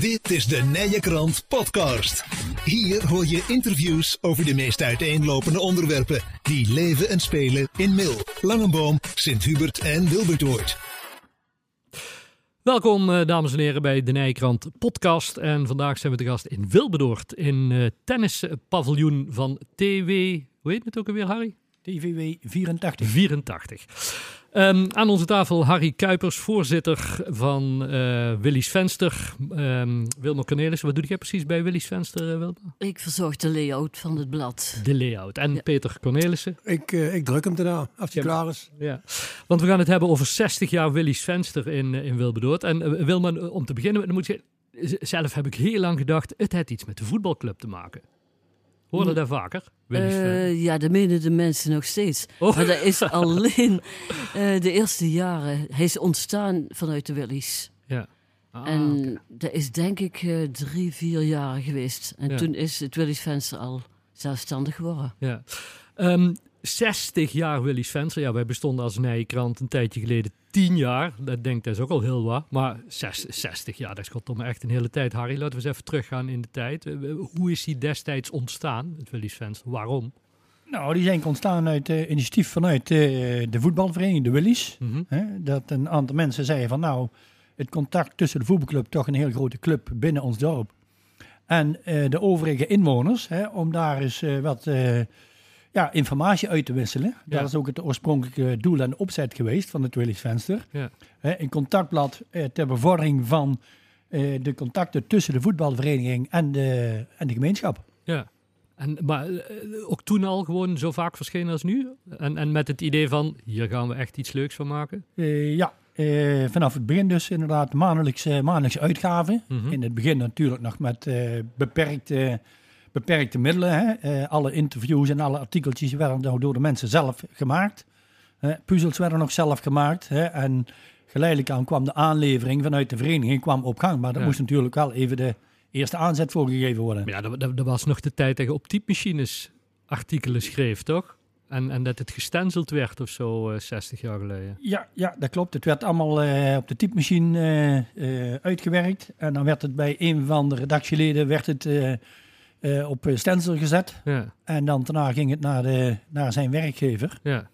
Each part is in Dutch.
Dit is de Nije Krant Podcast. Hier hoor je interviews over de meest uiteenlopende onderwerpen die leven en spelen in Mil, Langenboom, Sint-Hubert en Wilbertoort. Welkom, eh, dames en heren, bij de Nijkrant podcast. En vandaag zijn we te gast in Wilberdoord, in uh, tennispaviljoen van TW. Hoe heet het ook alweer, Harry? TVW 84. 84. Um, aan onze tafel Harry Kuipers, voorzitter van uh, Willy's Venster. Um, Wilma Cornelis, wat doe jij precies bij Willy's Venster, uh, Wilma? Ik verzorg de layout van het blad. De layout. En ja. Peter Cornelissen? Ik, uh, ik druk hem daarna, als hij ja. klaar is. Ja. Want we gaan het hebben over 60 jaar Willy's Venster in, in Wilberdoord. En Wilma, om te beginnen, dan moet je, zelf heb ik heel lang gedacht, het heeft iets met de voetbalclub te maken. Hoorde dat vaker? Uh, ja, dat menen de mensen nog steeds. Oh. Maar dat is alleen uh, de eerste jaren. Hij is ontstaan vanuit de Willies. Ja. Ah, en okay. dat is denk ik uh, drie, vier jaar geweest. En Ja. toen is het Willies Venster al zelfstandig geworden. Ja. Um, 60 jaar Willy's Venster. Ja, wij bestonden als Nijkrant een tijdje geleden 10 jaar. Dat denk ik, dat is ook al heel wat. Maar 60 jaar, dat is goddomme echt een hele tijd. Harry, laten we eens even teruggaan in de tijd. Hoe is die destijds ontstaan, het Willy's Venster? Waarom? Nou, die zijn ontstaan uit uh, initiatief vanuit uh, de voetbalvereniging, de Willies. Mhm. Mm -hmm. Dat een aantal mensen zeiden van nou, het contact tussen de voetbalclub, toch een heel grote club binnen ons dorp. En uh, de overige inwoners, hè, om daar eens wat ja, informatie uit te wisselen. Ja. Dat is ook het oorspronkelijke doel en opzet geweest van het Willis Venster. Ja. Een contactblad eh, ter bevordering van eh, de contacten tussen de voetbalvereniging en de, en de gemeenschap. Ja. En, maar uh, ook toen al gewoon zo vaak verschenen als nu? En, en met het idee van, hier gaan we echt iets leuks van maken? Ja, uh, vanaf het begin dus inderdaad maandelijkse, maandelijkse uitgaven. Mhm. Mm -hmm. In het begin natuurlijk nog met beperkte beperkte middelen. Hè. Uh, alle interviews en alle artikeltjes werden door de mensen zelf gemaakt. Uh, puzzels werden nog zelf gemaakt. Hè. En geleidelijk aan kwam de aanlevering vanuit de vereniging kwam op gang. Maar Ja. moest natuurlijk wel even de eerste aanzet voor gegeven worden. Maar ja, dat, dat, dat was nog de tijd dat je op typemachines artikelen schreef, toch? En, en dat het gestenceld werd of zo uh, 60 jaar geleden. Ja, ja, dat klopt. Het werd allemaal uh, op de typemachine uh, uitgewerkt. En dan werd het bij een van de redactieleden werd het, uh, op stencil gezet. Ja. En dan daarna ging het naar, de, naar zijn werkgever. Ja.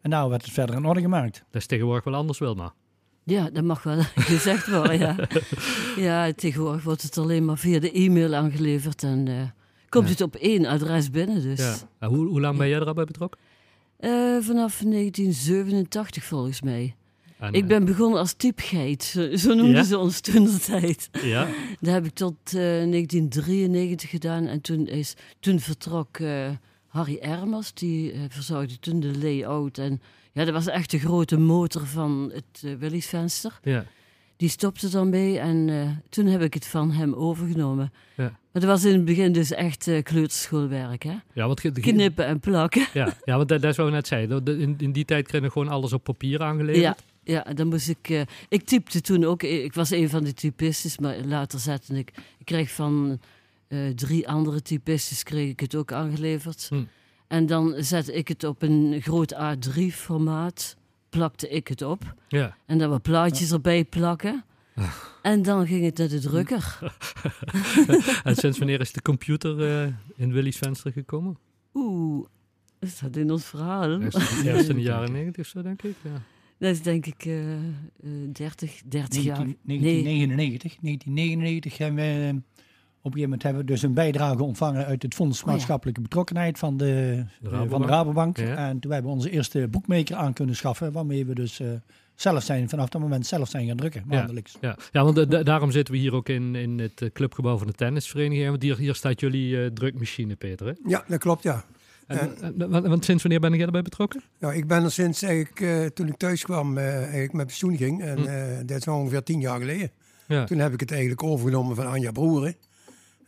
En nou werd het verder in orde gemaakt. Dat is tegenwoordig wel anders, Wilma. Ja, dat mag wel gezegd worden, ja. ja, tegenwoordig wordt het alleen maar via de e-mail aangeleverd en uh, komt Ja. het op één adres binnen. Dus. Ja. En hoe, hoe lang ben jij er al bij betrokken? Uh, vanaf 1987 volgens mij. En, ik ben begonnen als typgeit, zo, zo noemden Ja? ze ons toen de tijd. Ja, Dat heb ik tot uh, 1993 gedaan en toen, is, toen vertrok uh, Harry Ermers, die uh, verzorgde toen de layout. En ja, dat was echt de grote motor van het uh, Willy's Venster. ja. Die stopte dan mee en toen heb ik het van hem overgenomen. Ja. Maar dat was in het begin dus echt uh, kleuterschoolwerk, hè? Ja, want Knippen en plakken. Ja, ja want dat, dat is wat we net zeiden. De- In, in die tijd kreeg je gewoon alles op papier aangeleverd. Ja, ja, dan moest ik... Uh, ik typte toen ook... Ik was een van de typistes, maar later zette ik... Ik kreeg van uh, drie andere typistes kreeg ik het ook aangeleverd. Hm. En dan zette ik het op een groot A3-formaat. Plakte ik het op. Ja. En dan wat plaatjes erbij plakken. En dan ging het naar de drukker. en sinds wanneer is de computer uh, in Willy's Venster gekomen? Oeh, is dat in ons verhaal? Eerst, eerst in de jaren negentig zo, denk ik. Ja. Dat is denk ik uh, uh, 30, 30 jaar. 1999, 1999 hebben we... Op een gegeven moment hebben we dus een bijdrage ontvangen uit het Fonds Maatschappelijke oh, ja. Betrokkenheid van de, de Rabobank. Van de Rabobank. Ja. En toen hebben we onze eerste boekmaker aan kunnen schaffen, waarmee we dus uh, zelf zijn, vanaf dat moment zelf zijn gaan drukken, maandelijks. Ja, ja. ja want da daarom zitten we hier ook in, in het clubgebouw van de tennisvereniging. Want hier, hier staat jullie uh, drukmachine, Peter, hè? Ja, dat klopt, ja. En, en, want, sinds wanneer ben jij erbij betrokken? Nou, ik ben er sinds eigenlijk, uh, toen ik thuis kwam, uh, eigenlijk met pensioen ging. En hm. dat is ongeveer tien jaar geleden. Ja. Toen heb ik het eigenlijk overgenomen van Anja Broeren.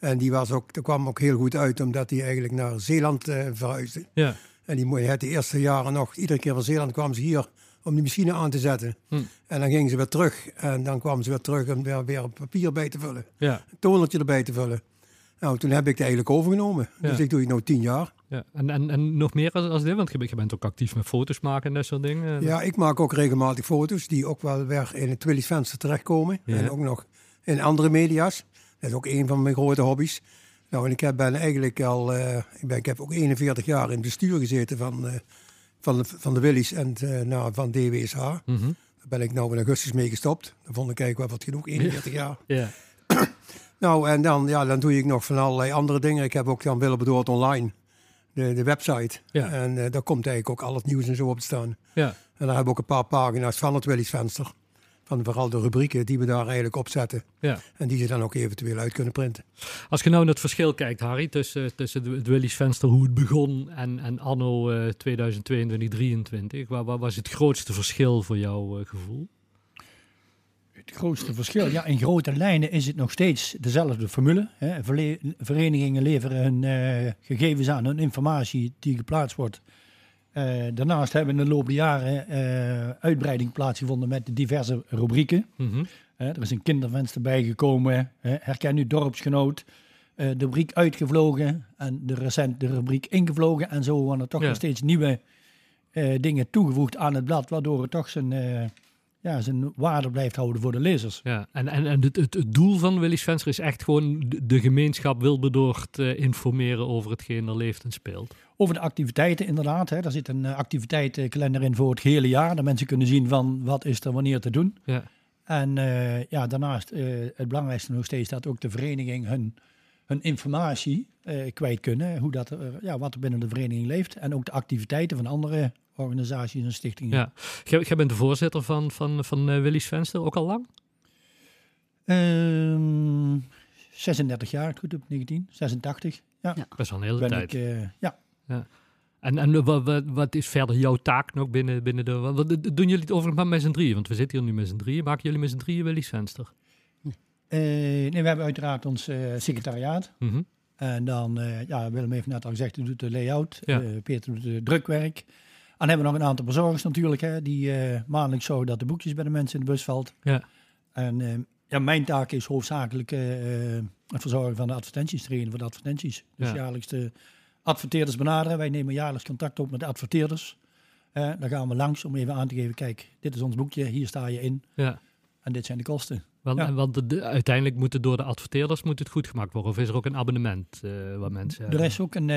En die was ook, dat kwam ook heel goed uit, omdat hij eigenlijk naar Zeeland verhuisde. Ja. En die had de eerste jaren nog, iedere keer van Zeeland kwam ze hier om die machine aan te zetten. Hm. En dan gingen ze weer terug. En dan kwamen ze weer terug om weer, weer papier bij te vullen. Ja. Een tonertje erbij te vullen. Nou, toen heb ik het eigenlijk overgenomen. Ja. Dus ik doe het nu tien jaar. Ja. En, en, en nog meer als, als dit? Want je bent ook actief met foto's maken en dat soort dingen. Ja, ik maak ook regelmatig foto's die ook wel weer in het Willy's Venster terechtkomen. Ja. En ook nog in andere media's. Dat is ook een van mijn grote hobby's. Nou, en ik heb, ben eigenlijk al, eh, ik, ben, ik heb ook 41 jaar in het bestuur gezeten van, eh, van, de, van de Willys en eh, nou, van DWSH. Mhm. Daar ben ik nou in augustus mee gestopt. Dan vond ik eigenlijk wel wat genoeg, 41 jaar. Ja. Nou, en dan, ja, dan doe ik nog van allerlei andere dingen. Ik heb ook dan Willem Bedoord Online, de, de website. Ja. En eh, daar komt eigenlijk ook al het nieuws en zo op te staan. Ja. En daar hebben we ook een paar pagina's van het Willys Venster. Van vooral de rubrieken die we daar eigenlijk op zetten. Ja. En die ze dan ook eventueel uit kunnen printen. Als je nou naar het verschil kijkt, Harry, tussen, tussen de- het Willys Venster, hoe het begon, en, en anno eh 2022, 2023, waar, waar was het grootste verschil voor jouw eh, gevoel? Het grootste verschil, ja, in grote lijnen is het nog steeds dezelfde formule. Hè. Verenigingen leveren hun eh, gegevens aan, hun informatie die geplaatst wordt. Eh, daarnaast hebben in de loop der jaren eh, uitbreiding plaatsgevonden met diverse rubrieken. Mhm. Er is een kindervenster bijgekomen, herken uw dorpsgenoot, de rubriek uitgevlogen en de recent de rubriek ingevlogen. En zo worden er toch Ja. nog steeds nieuwe dingen toegevoegd aan het blad, waardoor het toch zijn, ja, zijn waarde blijft houden voor de lezers. Ja, en, en, en het, het, het doel van Willys Venster is echt gewoon de, gemeenschap Wilberdoord eh informeren over hetgeen er leeft en speelt. Over de activiteiten inderdaad. Hè. Daar zit een eh, activiteitenkalender in voor het gehele jaar. Dat mensen kunnen zien van wat is er wanneer te doen. Ja, En eh, ja, daarnaast, het belangrijkste nog steeds, dat ook de vereniging hun, hun informatie kwijt kunnen. Hoe dat, ja, wat er binnen de vereniging leeft. En ook de activiteiten van andere organisaties en stichtingen. ja. Jij, jij bent de voorzitter van, van, van eh, Willys Venster, ook al lang? Ehm, 36 jaar, goed op 1986. Ja, Ja. Best wel een hele ben tijd. ik, eh, ja. En, en wat, wat, wat is verder jouw taak nog binnen, binnen de... Wat, wat doen jullie het overigens maar met z'n drieën? Want we zitten hier nu met z'n drieën. Maken jullie met z'n drieën Willys Venster? Eh, nee, we hebben uiteraard ons eh, secretariaat. Mhm. En dan, eh, ja, Willem heeft net al gezegd, hij doet de layout. Ja. Peter doet de drukwerk. En hebben we nog een aantal bezorgers natuurlijk, hè, die eh, maandelijks zorgen dat de boekjes bij de mensen in de bus valt. Ja. En eh, ja, mijn taak is hoofdzakelijk eh, het verzorgen van de advertenties, trainen voor de advertenties. Dus Ja. jaarlijks de adverteerders benaderen. Wij nemen jaarlijks contact op met de adverteerders. Dan gaan we langs om even aan te geven, kijk, dit is ons boekje, hier sta je in. Ja. En dit zijn de kosten. Want, Ja. want de- de- uiteindelijk moet het door de adverteerders moet het goed gemaakt worden. Of is er ook een abonnement eh waar mensen... Er is ook een,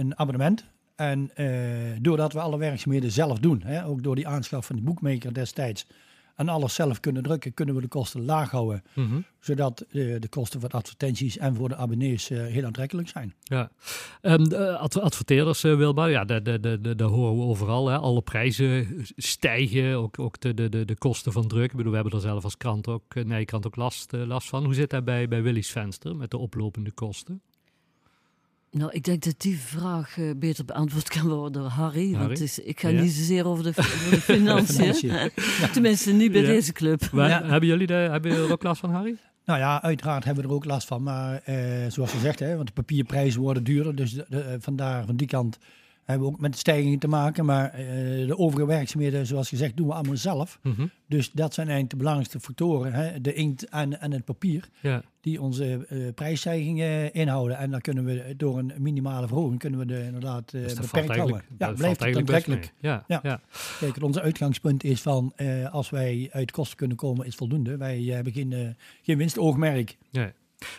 een abonnement. En eh, doordat we alle werkzaamheden zelf doen, hè, ook door die aanschaf van die boekmaker destijds, en alles zelf kunnen drukken, kunnen we de kosten laag houden. Mhm. Zodat eh, de kosten voor de advertenties en voor de abonnees eh, heel aantrekkelijk zijn. Ja. De adver- adverteerders, Wilma, ja, daar de, de, de, de horen we overal. Hè. Alle prijzen stijgen, ook, ook de, de, de, de kosten van druk. Ik bedoel, we hebben er zelf als krant ook, eh, Nijkrant ook last, last van. Hoe zit dat bij, bij Willy's Venster met de oplopende kosten? Nou, ik denk dat die vraag eh, beter beantwoord kan worden door Harry. Harry? Want is, ik ga Ja? niet zozeer over de, over de financiën. Financiën. Tenminste, niet bij Ja. deze club. Waar- Ja. Hebben jullie de, hebben jullie er ook last van, Harry? Nou ja, uiteraard hebben we er ook last van. Maar eh, zoals gezegd, hè, want de papierprijzen worden duurder. Dus de, de- eh, vandaar, van die kant hebben we ook met de stijgingen te maken. Maar eh, de overige werkzaamheden, zoals gezegd, doen we allemaal zelf. Mhm. Dus dat zijn eigenlijk de belangrijkste factoren. Hè? De inkt en, en het papier. Ja. die onze eh, prijsstijgingen inhouden. En dan kunnen we door een minimale verhoging kunnen we de inderdaad eh Dus valt beperkt houden. Ja, dat blijft het aantrekkelijk. Ja, ja. Ja. Kijk, onze uitgangspunt is van eh, als wij uit kosten kunnen komen, is voldoende. Wij eh, hebben geen, eh, geen winstoogmerk. Nee.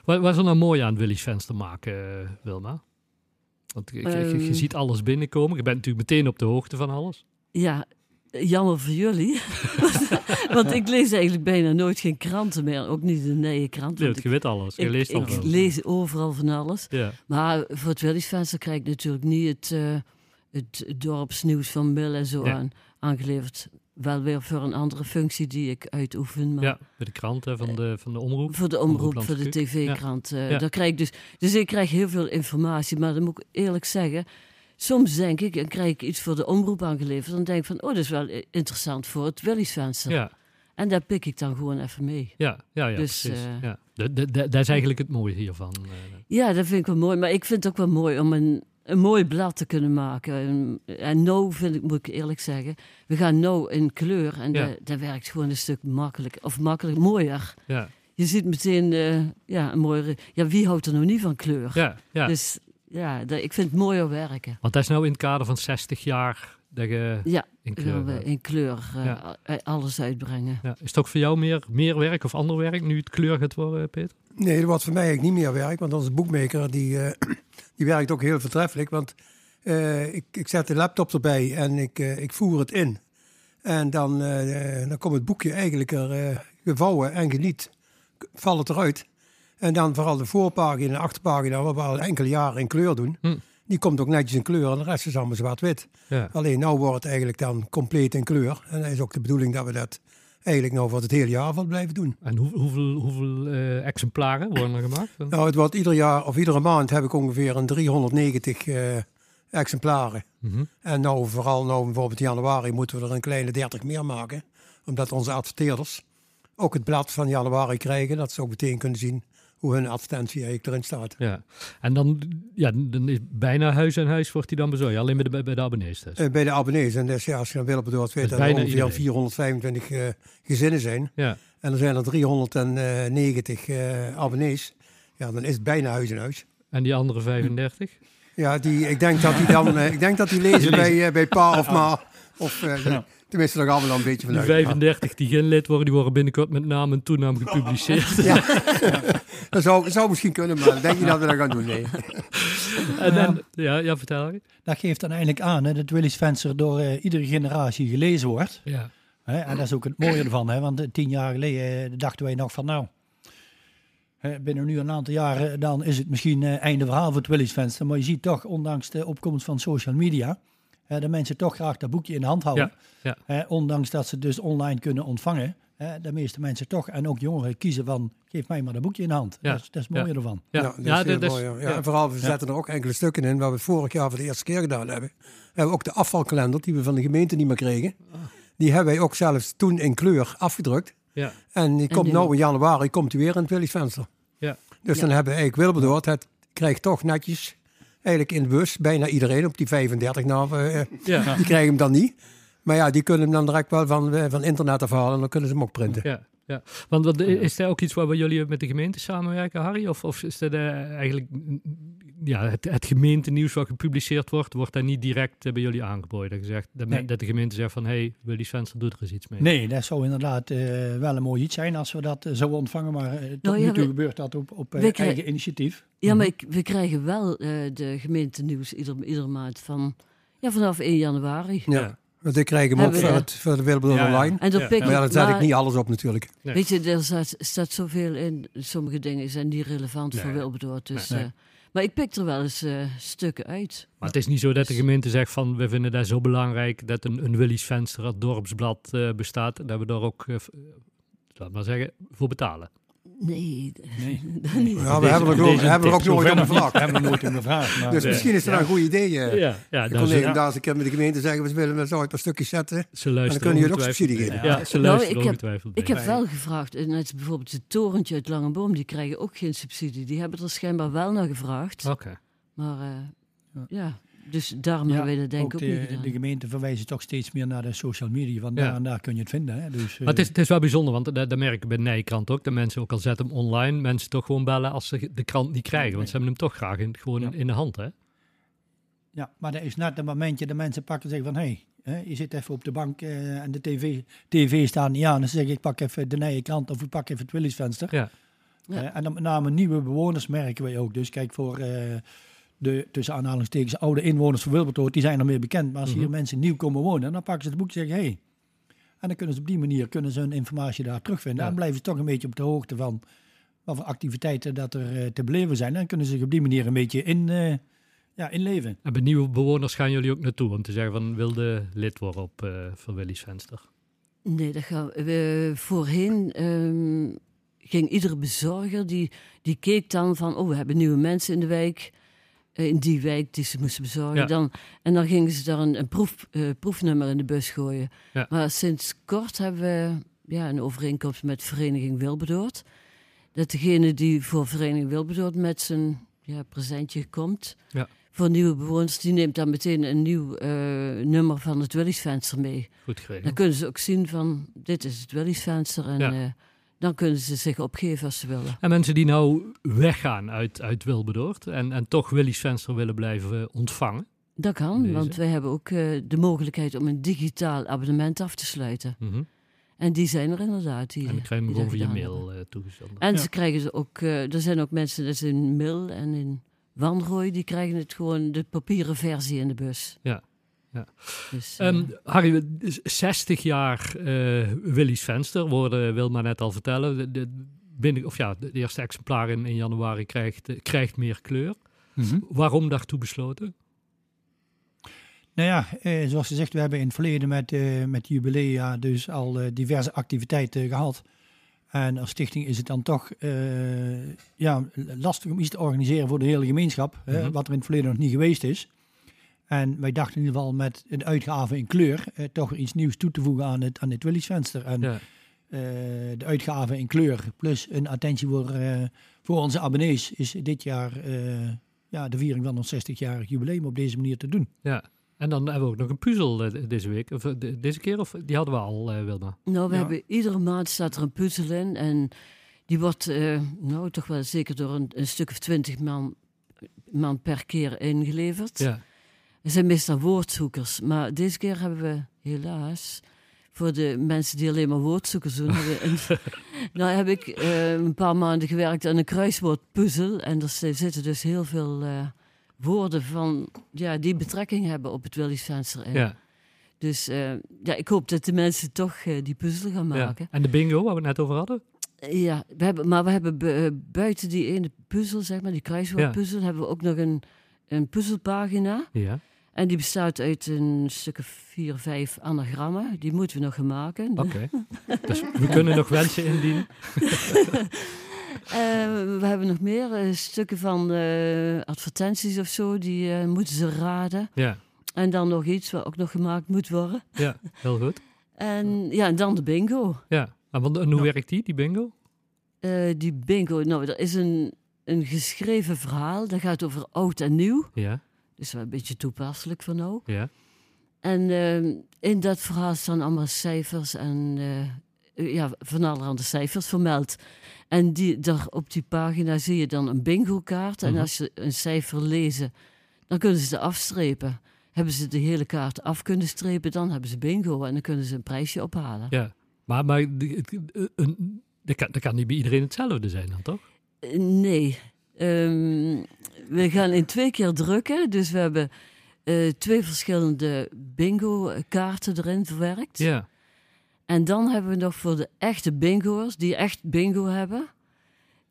Wat, wat is er nou mooi aan Willy's Venster maken, eh, Wilma? Want je, je- je, je Ehm. ziet alles binnenkomen. Je bent natuurlijk meteen op de hoogte van alles. Ja, jammer voor jullie. want ik lees eigenlijk bijna nooit geen kranten meer. Ook niet de nieuwe krant. Nee, want je weet alles. Je ik, leest ik, alles. ik lees overal van alles. Ja. Maar voor het Willisvenster krijg ik natuurlijk niet het, eh, het dorpsnieuws van Mill en zo Ja. aan, aangeleverd. Wel weer voor een andere functie die ik uitoefen. Maar ja, bij de krant hè, van, de, van de omroep. Voor de Omroep omroep, voor de tv-krant. eh, Ja. daar krijg ik dus, dus ik krijg heel veel informatie. Maar dan moet ik eerlijk zeggen... Soms denk ik, dan krijg ik iets voor de omroep aangeleverd. Dan denk ik van, oh, dat is wel interessant voor het Willisvenster. Ja, En daar pik ik dan gewoon even mee. ja, ja, ja Dus, precies. eh, ja. De, de- dat is eigenlijk het mooie hiervan. eh. Ja, dat vind ik wel mooi. Maar ik vind het ook wel mooi om een, een mooi blad te kunnen maken. En, en nou vind ik, moet ik eerlijk zeggen, we gaan nou in kleur. En Ja. dat, dat werkt gewoon een stuk makkelijk, of makkelijk, mooier. ja, Je ziet meteen, eh, ja, een mooie... Ja, wie houdt er nou niet van kleur? ja, ja. Dus ja, dat, ik vind het mooier werken. Want dat is nou in het kader van 60 jaar Dat je Ja, in kleur we in kleur eh, Ja. a- alles uitbrengen. Ja. Is het ook voor jou meer, meer werk of ander werk nu het kleur gaat worden, Peter? Nee, dat wordt voor mij eigenlijk niet meer werk. Want onze boekmaker die, eh, die werkt ook heel voortreffelijk. Want eh, ik, ik zet de laptop erbij en ik, eh, ik voer het in. En dan, eh, dan komt het boekje eigenlijk er gevouwen en geniet. Valt het eruit. En dan vooral de voorpagina en de achterpagina, waar we al enkele jaren in kleur doen. Hm. Die komt ook netjes in kleur en de rest is allemaal zwart-wit. Ja. Alleen nou wordt het eigenlijk dan compleet in kleur. En dat is ook de bedoeling dat we dat eigenlijk nou voor het hele jaar van blijven doen. En hoe, hoeveel, hoeveel eh, exemplaren worden er gemaakt? Nou, het wordt ieder jaar of iedere maand heb ik ongeveer een 390 eh, exemplaren. Mhm. En nou, vooral nou bijvoorbeeld in januari moeten we er een kleine 30 meer maken. Omdat onze adverteerders ook het blad van januari krijgen. Dat ze ook meteen kunnen zien hoe hun advertentie eigenlijk erin staat. Ja. En dan, ja, dan is bijna huis aan huis wordt die dan bezorgd. Alleen bij de, bij de abonnees dus. Eh, bij de abonnees. En dus, ja, als je naar Wilberdoord weet Dus dat er bijna ongeveer iedereen. 425 eh, gezinnen zijn. Ja. En er zijn er 390 eh, abonnees. Ja, dan is het bijna huis in huis. En die andere 35? Ja, die, ik denk dat die dan ik denk dat die lezen bij, bij pa of ma. Of eh, tenminste, daar gaan we dan een beetje Die vanuit. 35 die geen lid worden, die worden binnenkort met naam en toenaam gepubliceerd. Dat zou, zou misschien kunnen, maar denk je dat we dat gaan doen? Nee. En dan, ja, ja, vertel. Dat geeft dan eigenlijk aan hè, dat Willy's Venster door eh, iedere generatie gelezen wordt. Ja. Hè, en dat is ook het mooie ervan, hè, want eh, tien jaar geleden eh, dachten wij nog van nou, hè, binnen nu een aantal jaren dan is het misschien eh, einde verhaal voor het Willy's Venster. Maar je ziet toch, ondanks de opkomst van social media, hè, dat mensen toch graag dat boekje in de hand houden. Ja, Hè, ondanks dat ze het dus online kunnen ontvangen. Hè, de meeste mensen toch, en ook jongeren, kiezen van geef mij maar dat boekje in de hand. Ja. Dat, is, dat is het mooie ervan. Ja, Ja, dat is heel dat is- mooi, ja. En vooral, we zetten er ook enkele stukken in, waar we vorig jaar voor de eerste keer gedaan hebben. We hebben ook de afvalkalender, die we van de gemeente niet meer kregen. Die hebben wij ook zelfs toen in kleur afgedrukt. Ja. En die komt nu? nou in januari komt die weer in het Willy's Venster. Ja. Dus dan hebben we eigenlijk Wilberdoord, het krijgt toch netjes, eigenlijk in de bus, bijna iedereen op die 35 nou, eh, Ja. die krijgen hem dan niet. Maar ja, die kunnen hem dan direct wel van, eh, van internet afhalen en dan kunnen ze hem ook printen. Ja, ja. Want wat, is er ook iets waar jullie met de gemeente samenwerken, Harry? Of, of is dat eh, eigenlijk mm, ja, het, het gemeentenieuws wat gepubliceerd wordt, wordt daar niet direct eh, bij jullie aangeboden? Gezegd, dat, Nee. dat de gemeente zegt van, hé, hey, Willy Svenster doet er eens iets mee. Nee, dat zou inderdaad eh, wel een mooi iets zijn als we dat zouden ontvangen. Maar tot Nou ja, nu toe we- gebeurt dat op, op krijgen- eigen initiatief. Ja, maar ik, we krijgen wel eh, de gemeentenieuws ieder, ieder maand van, ja, vanaf 1 januari. Ja. Want ik krijg hem ook dat? het, voor de Ja, ja. online. En daar Ja. pik Maar ja, daar zet ik niet alles op natuurlijk. Nee. Weet je, er staat, staat zoveel in. Sommige dingen zijn niet relevant voor. Wilberdoord. Dus, Nee. eh, maar ik pik er wel eens eh, stukken uit. Maar het is niet zo dat de gemeente zegt van, we vinden dat zo belangrijk dat een, een Willy's Venster, het dorpsblad, eh, bestaat. Dat we daar ook, laat maar zeggen, voor betalen. Nee. Ja, we hebben er ook, Deze hebben er ook nooit om niet. gevraagd. Hebben we nooit om gevraagd. maar- Dus misschien is dat Ja. een goed idee. eh. Ja, Ik daar eens een keer met de gemeente zeggen, we willen met zo een paar stukjes zetten. ze luisteren kunnen jullie ook subsidie geven. Ja, ze Nou, luisteren ik heb- Ik heb wel gevraagd, en net bijvoorbeeld het torentje uit Langeboom, die krijgen ook geen subsidie. Die hebben er schijnbaar wel naar gevraagd. Oké. Maar eh, Ja. Ja. dus daarom Ja, hebben wij dat denk ik ook ook niet de, gedaan. de gemeente verwijzen toch steeds meer naar de social media. Want Ja. daar en daar kun je het vinden. Hè? Dus, eh, Maar het is, het is wel bijzonder, want dat, dat merk ik bij Nijkrant ook. Dat mensen, ook al zetten hem online, mensen toch gewoon bellen als ze de krant niet krijgen. Want ze hebben hem toch graag in, gewoon Ja. in, in de hand, hè? Ja, maar dat is net een momentje dat mensen pakken en zeggen van... hé, hey, je zit even op de bank eh, en de tv, tv staat niet aan. Dan zeg ik, ik pak even de nieuwe krant of ik pak even het Willys venster. Ja. Ja. Eh, en dan met name nieuwe bewoners merken wij ook. Dus kijk, voor eh, de tussen aanhalingstekens oude inwoners van Wilbertoort, die zijn er meer bekend. Maar als hier Mhm. mensen nieuw komen wonen, dan pakken ze het boek en zeggen... hé, hey. En dan kunnen ze op die manier kunnen ze hun informatie daar terugvinden. Ja. En blijven ze toch een beetje op de hoogte van wat voor activiteiten dat er eh, te beleven zijn. En dan kunnen ze zich op die manier een beetje in, eh, ja, inleven. En bij nieuwe bewoners gaan jullie ook naartoe om te zeggen van wilde lid worden op eh van Willy's Venster. Nee, dat gaan we. Voorheen ehm, ging iedere bezorger, die, die keek dan van... oh, we hebben nieuwe mensen in de wijk, in die wijk die ze moesten bezorgen. Ja. Dan, en dan gingen ze daar een, een proef, eh, proefnummer in de bus gooien. Ja. Maar sinds kort hebben we ja, een overeenkomst met Vereniging Wilberdoord. Dat degene die voor Vereniging Wilberdoord met zijn ja, presentje komt... Ja. voor nieuwe bewoners, die neemt dan meteen een nieuw eh, nummer van het Willysvenster mee. Goed Dan geregeld. kunnen ze ook zien van, dit is het Willysvenster. En Ja. eh, dan kunnen ze zich opgeven als ze willen. En mensen die nou weggaan uit, uit Wilberdoord en, en toch Willy's Venster willen blijven eh, ontvangen. Dat kan, Deze. want wij hebben ook eh, de mogelijkheid om een digitaal abonnement af te sluiten. Mhm. En die zijn er inderdaad. Die, En dan krijg je hem gewoon via mail hebben. eh, toegezonden. En Ja. ze krijgen ze ook, er zijn ook mensen, dat is in Mil en in Wanrooy, die krijgen het gewoon de papieren versie in de bus. Ja, ja. Dus, eh, Ehm, Harry, we- 60 jaar eh Willy's Venster, worden Wilma net al vertellen. De, de, binnen, of ja, de eerste exemplaar in, in januari krijgt, eh, krijgt meer kleur. Mhm. Waarom daartoe besloten? Nou ja, eh, zoals gezegd, we hebben in het verleden met, eh met jubilea dus al eh, diverse activiteiten gehad. En als stichting is het dan toch eh, ja, lastig om iets te organiseren voor de hele gemeenschap, hè, Mhm. wat er in het verleden nog niet geweest is. En wij dachten in ieder geval met een uitgave in kleur eh, toch iets nieuws toe te voegen aan het, aan dit Willys venster. En Ja, eh, de uitgave in kleur plus een attentie voor, eh, voor onze abonnees is dit jaar eh, ja, de viering van ons 60-jarig jubileum op deze manier te doen. ja. En dan hebben we ook nog een puzzel deze week. Of, de- deze keer, of die hadden we al, eh, Wilma? nou, we ja. hebben iedere maand staat er een puzzel in en die wordt eh, nou toch wel zeker door een, een stuk of twintig man, man per keer ingeleverd. Ja, Er zijn meestal woordzoekers, maar deze keer hebben we helaas voor de mensen die alleen maar woordzoekers doen, hebben nou heb ik eh, een paar maanden gewerkt aan een kruiswoordpuzzel en er zi- zitten dus heel veel eh, woorden van ja, die betrekking hebben op het in. ja, Dus eh, ja, ik hoop dat de mensen toch die puzzel gaan ja. maken. En de bingo, waar we het net over hadden? Ja, we hebben, maar we hebben bu- buiten die ene puzzel, zeg maar, die kruiswoordpuzzel, hebben we ook nog een, een puzzelpagina. Ja, En die bestaat uit een stuk of vier, vijf anagrammen. Die moeten we nog gaan maken. oké. dus we kunnen nog wensen indienen. Eh, we hebben nog meer eh, stukken van eh, advertenties of zo. Die moeten ze raden. Ja, En dan nog iets wat ook nog gemaakt moet worden. ja, heel goed. En ja, en dan de bingo. Ja, en, want, en hoe werkt die, die bingo? Die bingo, nou, er is een, een geschreven verhaal. Dat gaat over oud en nieuw. Ja, Dus wel een beetje toepasselijk voor nou. ja, En eh, in dat verhaal staan allemaal cijfers en eh, ja, van allerhande cijfers vermeld. En die, daar op die pagina zie je dan een bingo-kaart. En Mhm. als ze een cijfer lezen, dan kunnen ze het afstrepen. Hebben ze de hele kaart af kunnen strepen, dan hebben ze bingo en dan kunnen ze een prijsje ophalen. ja. Maar, maar die- een, dat, kan, dat kan niet bij iedereen hetzelfde zijn dan, toch? Eh, Nee. Ehm, we gaan in twee keer drukken. Dus we hebben eh, twee verschillende bingo-kaarten erin verwerkt. Ja, En dan hebben we nog voor de echte bingo'ers, die echt bingo hebben,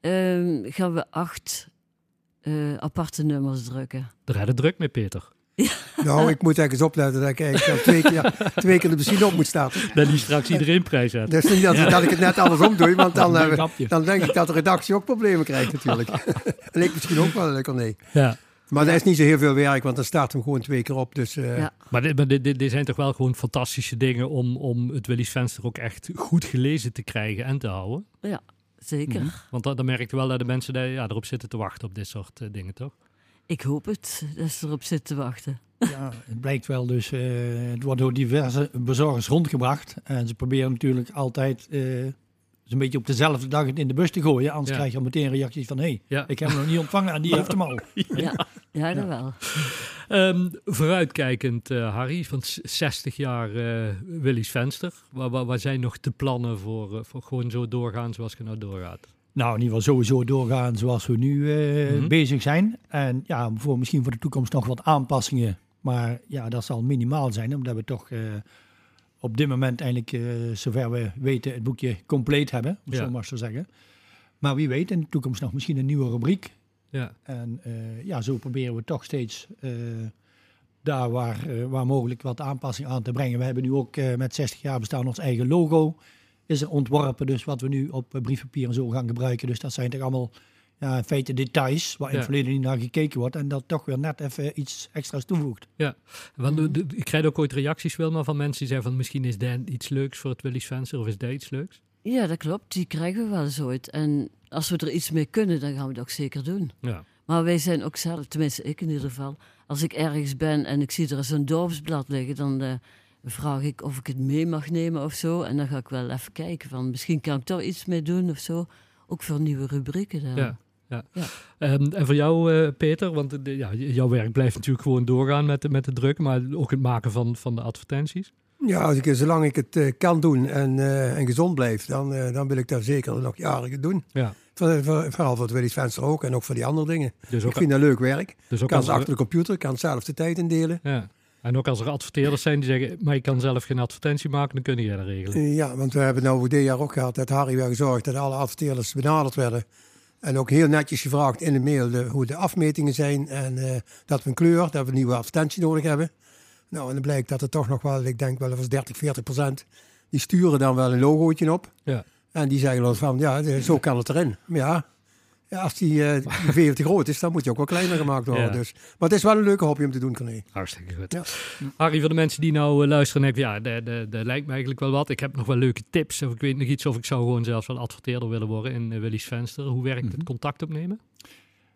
ehm, gaan we acht eh, aparte nummers drukken. daar had het druk mee, Peter. Nou, ik moet eens opletten dat ik eigenlijk twee keer, twee keer de benzine op moet starten. Dat die straks iedereen prijs heeft. Dus niet dat, dat ik het net andersom doe, want dan, eh, dan denk ik dat de redactie ook problemen krijgt natuurlijk. en ik misschien ook wel, lekker nee. Ja. Maar dat is niet zo heel veel werk, want dan staat hem gewoon twee keer op. Dus eh, Ja. Maar, dit, maar dit, dit, dit zijn toch wel gewoon fantastische dingen om, om het Willys venster ook echt goed gelezen te krijgen en te houden. Zeker. Mhm. Want dan, dan merk je wel dat de mensen daar, ja, erop zitten te wachten op dit soort eh, dingen, toch? Ik hoop het, dat ze erop zitten te wachten. Ja, het blijkt wel dus, eh, het wordt door diverse bezorgers rondgebracht. En ze proberen natuurlijk altijd eh, zo'n beetje op dezelfde dag het in de bus te gooien. Anders Ja. krijg je al meteen reacties van, hé, hey, Ja. ik heb hem nog niet ontvangen en die heeft hem al. Ja, ja dat wel. Ehm, vooruitkijkend, eh, Harry, van s- 60 jaar eh Willys venster. Waar, waar, waar zijn nog de plannen voor, voor gewoon zo doorgaan zoals je nou doorgaat? Nou, in ieder geval sowieso doorgaan zoals we nu eh, Mhm. bezig zijn. En ja, voor, misschien voor de toekomst nog wat aanpassingen. Maar ja, dat zal minimaal zijn, omdat we toch eh, op dit moment eigenlijk, eh, zover we weten, het boekje compleet hebben. Om Ja. zo maar zo zeggen. Maar wie weet, in de toekomst nog misschien een nieuwe rubriek. Ja, En ja, zo proberen we toch steeds daar waar, waar mogelijk wat aanpassing aan te brengen. We hebben nu ook met 60 jaar bestaan ons eigen logo. Is er ontworpen, dus wat we nu op eh, briefpapier en zo gaan gebruiken. Dus dat zijn toch allemaal ja, in feite details waar in Ja. het verleden niet naar gekeken wordt. En dat toch weer net even iets extra's toevoegt. want de- de- ik krijg ook ooit reacties, Wilma, van mensen die zeggen van misschien is dat iets leuks voor het Willys venster of is dat iets leuks? Ja, dat klopt. Die krijgen we wel eens ooit. En als we er iets mee kunnen, dan gaan we dat ook zeker doen. Ja, Maar wij zijn ook zelf, tenminste ik in ieder geval, als ik ergens ben en ik zie er zo'n dorpsblad liggen, dan eh, vraag ik of ik het mee mag nemen of zo. En dan ga ik wel even kijken van misschien kan ik daar iets mee doen of zo. Ook voor nieuwe rubrieken dan. ja. Ja. Ja. Ehm, en voor jou, eh, Peter, want eh, de- ja, jouw werk blijft natuurlijk gewoon doorgaan met de, met de druk, maar ook het maken van, van de advertenties. Ja, als ik, zolang ik het eh, kan doen en, eh, en gezond blijf, dan, eh, dan wil ik dat zeker nog jaren doen. Ja. Voor, voor- vooral voor het Willy's Venster ook en ook voor die andere dingen. Dus Ik vind dat leuk werk. dus ook kan ze er, achter de computer, kan zelf de tijd indelen. ja. En ook als er adverteerders zijn die zeggen, maar je kan zelf geen advertentie maken, dan kun jij dat regelen. Ja, want we hebben nou dit jaar ook gehad dat Harry wel gezorgd dat alle adverteerders benaderd werden. En ook heel netjes gevraagd in de mail de, hoe de afmetingen zijn. En eh, dat we een kleur, dat we een nieuwe advertentie nodig hebben. Nou, en dan blijkt dat er toch nog wel, ik denk wel, was 30, 40 procent. Die sturen dan wel een logootje op. Ja. En die zeggen dan van, ja, zo kan het erin. Maar ja, ja als die, eh, te groot is, dan moet je ook wel kleiner gemaakt worden. Ja. Dus. Maar het is wel een leuke hobby om te doen, Corné. Hartstikke goed. Ja. Harry, voor de mensen die nou eh, luisteren en denken, ja, dat- lijkt me eigenlijk wel wat. Ik heb nog wel leuke tips. Of ik weet nog iets of ik zou gewoon zelfs wel adverteerder willen worden in eh, Willy's Venster. Hoe werkt het contact opnemen?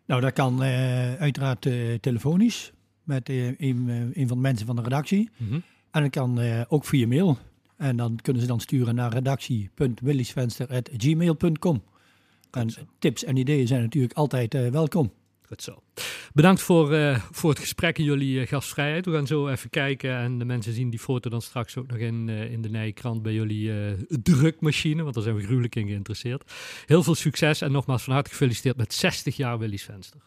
Nou, dat kan eh, uiteraard eh, telefonisch met eh, een, een van de mensen van de redactie. Mhm. En dat kan eh, ook via mail. En dan kunnen ze dan sturen naar redactie.willysvenster.gmail.com. En tips en ideeën zijn natuurlijk altijd eh, welkom. Goed zo. Bedankt voor, eh, voor het gesprek en jullie eh, gastvrijheid. We gaan zo even kijken en de mensen zien die foto dan straks ook nog in, eh, in de Nijkrant bij jullie eh, drukmachine, want daar zijn we gruwelijk in geïnteresseerd. Heel veel succes en nogmaals van harte gefeliciteerd met 60 jaar Willy's Venster.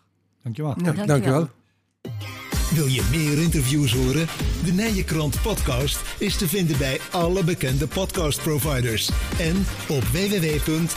Dankjewel. Ja, Dankjewel. dankjewel. Wil je meer interviews horen? De Nijenkrant podcast is te vinden bij alle bekende podcastproviders en op www.inmail.nl.